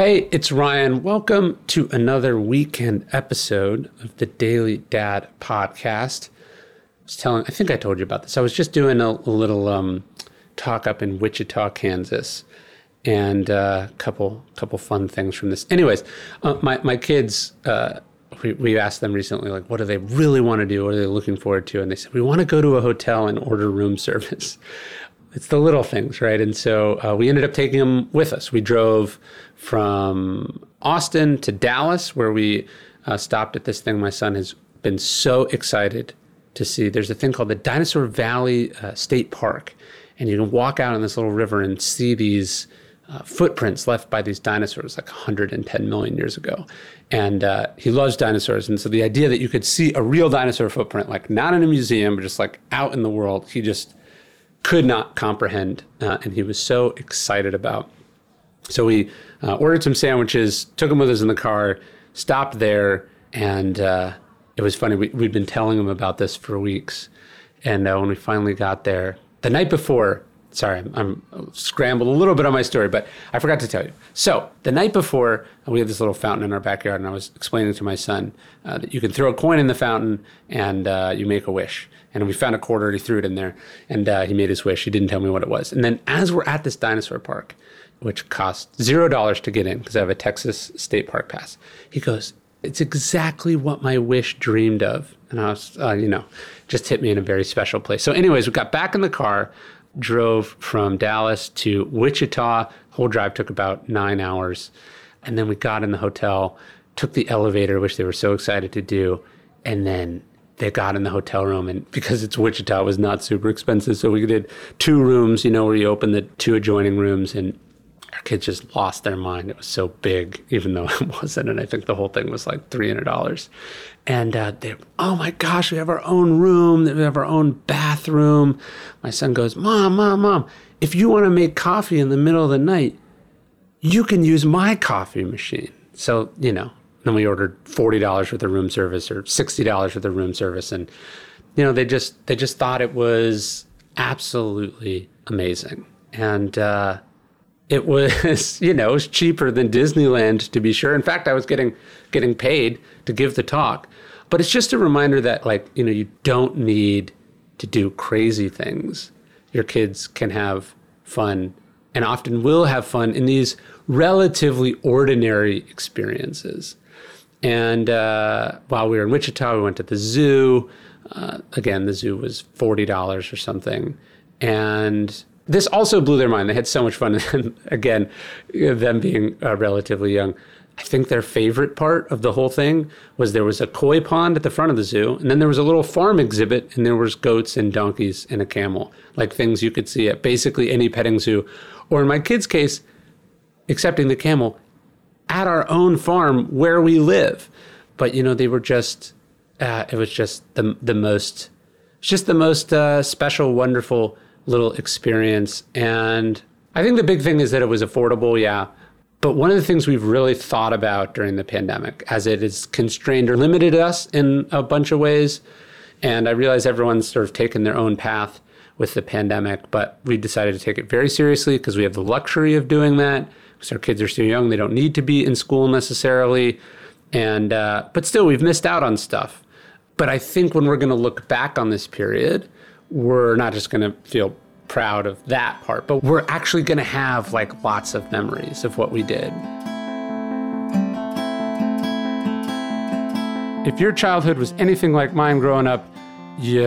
Hey, it's Ryan. Welcome to another weekend episode of the Daily Dad podcast. I was telling, I think I told you about this. I was just doing a, a little um, talk up in Wichita, Kansas, and a uh, couple couple fun things from this. Anyways, uh, my my kids. Uh, we, we asked them recently, like, what do they really want to do? What are they looking forward to? And they said, we want to go to a hotel and order room service it's the little things, right? And so uh, we ended up taking them with us. We drove from Austin to Dallas, where we uh, stopped at this thing my son has been so excited to see. There's a thing called the Dinosaur Valley uh, State Park, and you can walk out on this little river and see these uh, footprints left by these dinosaurs like 110 million years ago. And uh, he loves dinosaurs. And so the idea that you could see a real dinosaur footprint, like not in a museum, but just like out in the world, he just could not comprehend, uh, and he was so excited about. So we uh, ordered some sandwiches, took them with us in the car, stopped there, and uh, it was funny. We, we'd been telling him about this for weeks, and uh, when we finally got there, the night before, sorry, I'm, I'm, scrambled a little bit on my story, but I forgot to tell you. So the night before, we had this little fountain in our backyard, and I was explaining to my son uh, that you can throw a coin in the fountain and uh, you make a wish. And we found a quarter, and he threw it in there, and uh, he made his wish. He didn't tell me what it was. And then as we're at this dinosaur park, which costs zero dollars to get in because I have a Texas State Park pass, he goes, "It's exactly what my wish dreamed of." And I was, uh, you know, just hit me in a very special place. So, anyways, we got back in the car drove from Dallas to Wichita. Whole drive took about nine hours. And then we got in the hotel, took the elevator, which they were so excited to do. And then they got in the hotel room. And because it's Wichita, it was not super expensive. So we did two rooms, you know, where you open the two adjoining rooms. And kids just lost their mind. It was so big, even though it wasn't. And I think the whole thing was like $300. And uh, they, oh my gosh, we have our own room. We have our own bathroom. My son goes, Mom, Mom, Mom, if you want to make coffee in the middle of the night, you can use my coffee machine. So, you know, then we ordered $40 worth of room service or $60 worth of room service. And, you know, they just, they just thought it was absolutely amazing. And, uh, it was, you know, it was cheaper than Disneyland to be sure. In fact, I was getting getting paid to give the talk. But it's just a reminder that like, you know, you don't need to do crazy things. Your kids can have fun and often will have fun in these relatively ordinary experiences. And uh, while we were in Wichita, we went to the zoo. Uh, again, the zoo was $40 or something. And this also blew their mind. They had so much fun. And again, them being uh, relatively young, I think their favorite part of the whole thing was there was a koi pond at the front of the zoo, and then there was a little farm exhibit, and there was goats and donkeys and a camel, like things you could see at basically any petting zoo, or in my kids' case, excepting the camel, at our own farm where we live. But you know, they were just, uh, it was just the the most, just the most uh, special, wonderful little experience. And I think the big thing is that it was affordable, yeah. But one of the things we've really thought about during the pandemic, as it has constrained or limited us in a bunch of ways, and I realize everyone's sort of taken their own path with the pandemic, but we decided to take it very seriously because we have the luxury of doing that. Because our kids are still young, they don't need to be in school necessarily, and uh, but still, we've missed out on stuff. But I think when we're going to look back on this period, we're not just going to feel proud of that part, but we're actually going to have like lots of memories of what we did. If your childhood was anything like mine growing up, you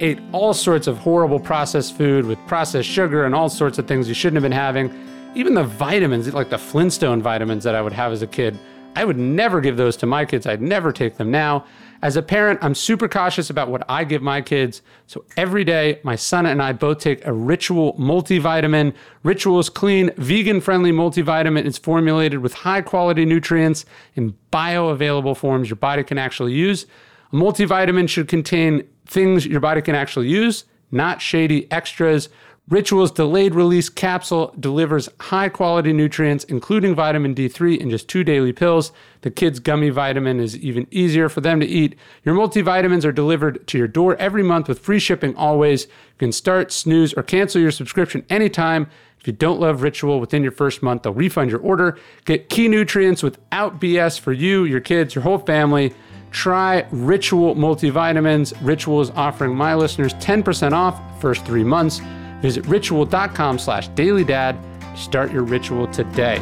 ate all sorts of horrible processed food with processed sugar and all sorts of things you shouldn't have been having. Even the vitamins, like the Flintstone vitamins that I would have as a kid, I would never give those to my kids. I'd never take them now. As a parent, I'm super cautious about what I give my kids. So every day, my son and I both take a Ritual multivitamin. Ritual's clean, vegan friendly multivitamin is formulated with high quality nutrients in bioavailable forms your body can actually use. A multivitamin should contain things your body can actually use, not shady extras. Ritual's delayed release capsule delivers high quality nutrients, including vitamin D3, in just two daily pills. The kids' gummy vitamin is even easier for them to eat. Your multivitamins are delivered to your door every month with free shipping always. You can start, snooze, or cancel your subscription anytime. If you don't love Ritual within your first month, they'll refund your order. Get key nutrients without BS for you, your kids, your whole family. Try Ritual multivitamins. Ritual is offering my listeners 10% off first three months. Visit ritual.com slash dailydad to start your ritual today.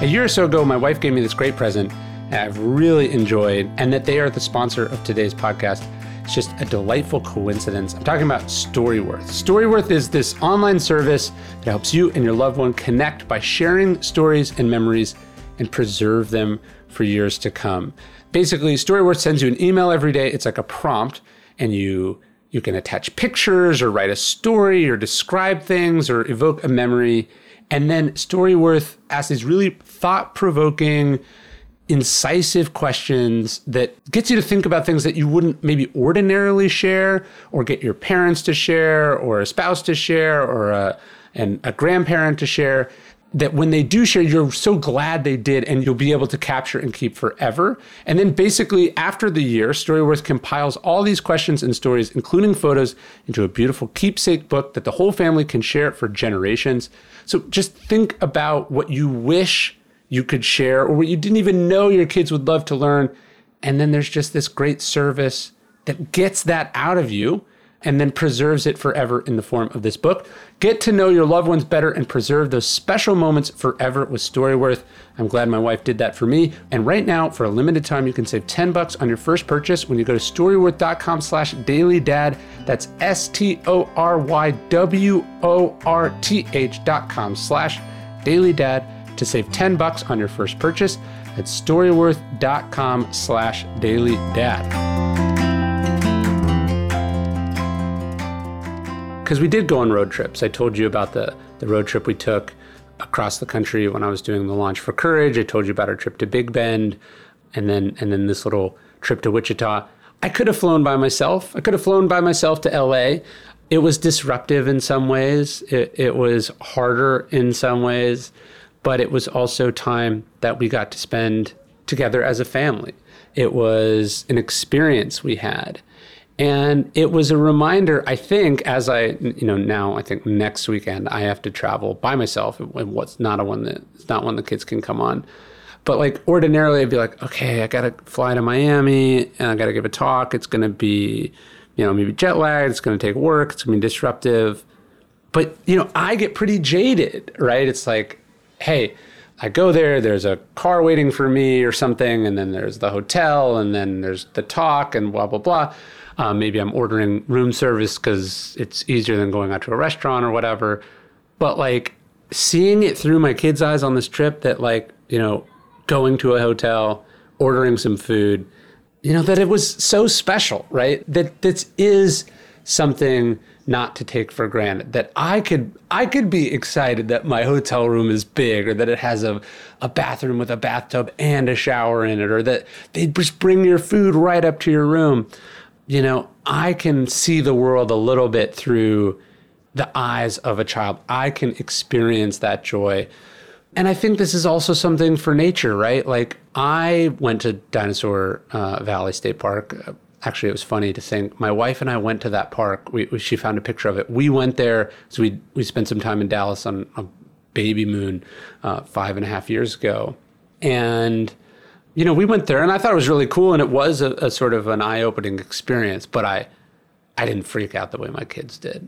A year or so ago, my wife gave me this great present that I've really enjoyed, and that they are the sponsor of today's podcast. It's just a delightful coincidence. I'm talking about Storyworth. Storyworth is this online service that helps you and your loved one connect by sharing stories and memories and preserve them for years to come basically Storyworth sends you an email every day. It's like a prompt, and you you can attach pictures or write a story or describe things or evoke a memory. And then Storyworth asks these really thought provoking, incisive questions that gets you to think about things that you wouldn't maybe ordinarily share or get your parents to share or a spouse to share or a, and a grandparent to share that when they do share, you're so glad they did, and you'll be able to capture and keep forever. And then basically, after the year, Storyworth compiles all these questions and stories, including photos, into a beautiful keepsake book that the whole family can share for generations. So just think about what you wish you could share or what you didn't even know your kids would love to learn. And then there's just this great service that gets that out of you and then preserves it forever in the form of this book. Get to know your loved ones better and preserve those special moments forever with Storyworth. I'm glad my wife did that for me. And right now, for a limited time, you can save 10 bucks on your first purchase when you go to storyworth.com slash dailydad. That's S-T-O-R-Y-W-O-R-T-H dot com slash dailydad to save 10 bucks on your first purchase. That's storyworth.com slash dailydad. Because we did go on road trips. I told you about the, the road trip we took across the country when I was doing the launch for Courage. I told you about our trip to Big Bend and then and then this little trip to Wichita. I could have flown by myself. I could have flown by myself to LA. It was disruptive in some ways. It, it was harder in some ways, but it was also time that we got to spend together as a family. It was an experience we had. And it was a reminder, I think, as I, you know, now I think next weekend I have to travel by myself and what's not a one that it's not one the kids can come on. But like ordinarily I'd be like, okay, I gotta fly to Miami and I gotta give a talk. It's gonna be, you know, maybe jet lag, it's gonna take work, it's gonna be disruptive. But, you know, I get pretty jaded, right? It's like, hey, I go there, there's a car waiting for me or something, and then there's the hotel, and then there's the talk and blah, blah, blah. Uh, maybe I'm ordering room service because it's easier than going out to a restaurant or whatever. But like seeing it through my kids' eyes on this trip that like, you know, going to a hotel, ordering some food, you know, that it was so special, right? That this is something not to take for granted that i could i could be excited that my hotel room is big or that it has a, a bathroom with a bathtub and a shower in it or that they just bring your food right up to your room you know, I can see the world a little bit through the eyes of a child. I can experience that joy. And I think this is also something for nature, right? Like I went to Dinosaur uh, Valley State Park. Actually, it was funny to think. My wife and I went to that park. We, we, she found a picture of it. We went there, so we we spent some time in Dallas on a baby moon uh, five and a half years ago, and you know, we went there and I thought it was really cool and it was a, a sort of an eye opening experience, but I, I didn't freak out the way my kids did.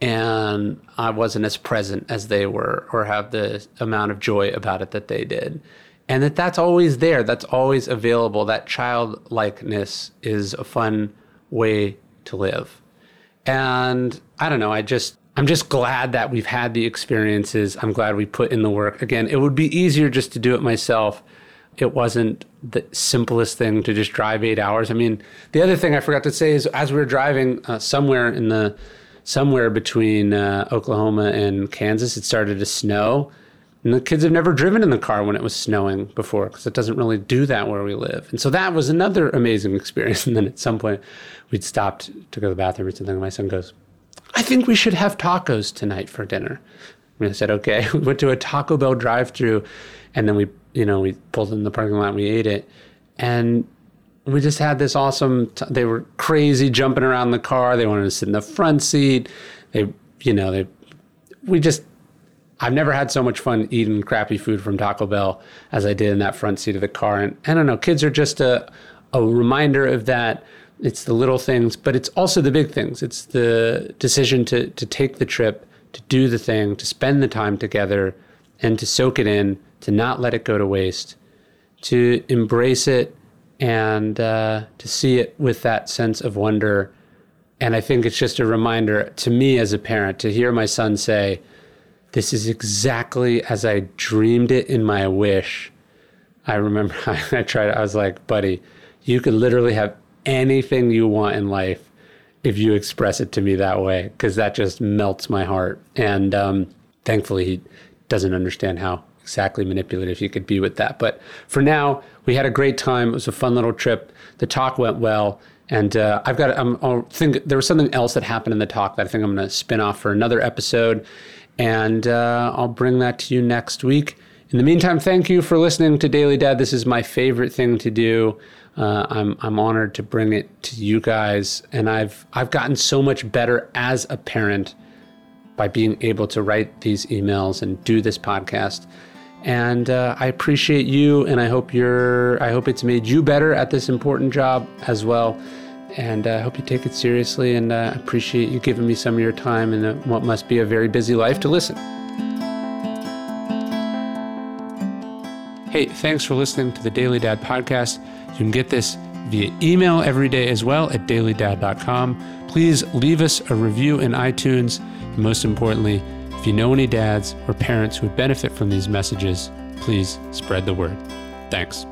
And I wasn't as present as they were or have the amount of joy about it that they did. And that that's always there. That's always available. That childlikeness is a fun way to live. And I don't know, I just, I'm just glad that we've had the experiences. I'm glad we put in the work. Again, it would be easier just to do it myself. It wasn't the simplest thing to just drive eight hours. I mean, the other thing I forgot to say is as we were driving uh, somewhere in the somewhere between uh, Oklahoma and Kansas, it started to snow. And the kids have never driven in the car when it was snowing before because it doesn't really do that where we live. And so that was another amazing experience. And then at some point, we'd stopped to go to the bathroom or something. And my son goes, I think we should have tacos tonight for dinner. And I said, okay. We went to a Taco Bell drive through and then we, you know, we pulled in the parking lot and we ate it. And we just had this awesome, t- they were crazy jumping around the car. They wanted to sit in the front seat. They, you know, they, we just, I've never had so much fun eating crappy food from Taco Bell as I did in that front seat of the car. And I don't know, kids are just a, a reminder of that it's the little things, but it's also the big things. It's the decision to to take the trip, to do the thing, to spend the time together, and to soak it in, to not let it go to waste, to embrace it, and uh, to see it with that sense of wonder. And I think it's just a reminder to me as a parent to hear my son say, "This is exactly as I dreamed it in my wish." I remember I tried. I was like, "Buddy." You could literally have anything you want in life if you express it to me that way, because that just melts my heart. And um, thankfully, he doesn't understand how exactly manipulative you could be with that. But for now, we had a great time. It was a fun little trip. The talk went well. And uh, I've got, I'm, I think there was something else that happened in the talk that I think I'm going to spin off for another episode. And uh, I'll bring that to you next week. In the meantime, thank you for listening to Daily Dad. This is my favorite thing to do. Uh, I'm I'm honored to bring it to you guys, and I've I've gotten so much better as a parent by being able to write these emails and do this podcast. And uh, I appreciate you, and I hope you're I hope it's made you better at this important job as well. And I uh, hope you take it seriously, and uh, appreciate you giving me some of your time in what must be a very busy life to listen. Hey, thanks for listening to the Daily Dad podcast. You can get this via email every day as well at dailydad.com. Please leave us a review in iTunes. And most importantly, if you know any dads or parents who would benefit from these messages, please spread the word. Thanks.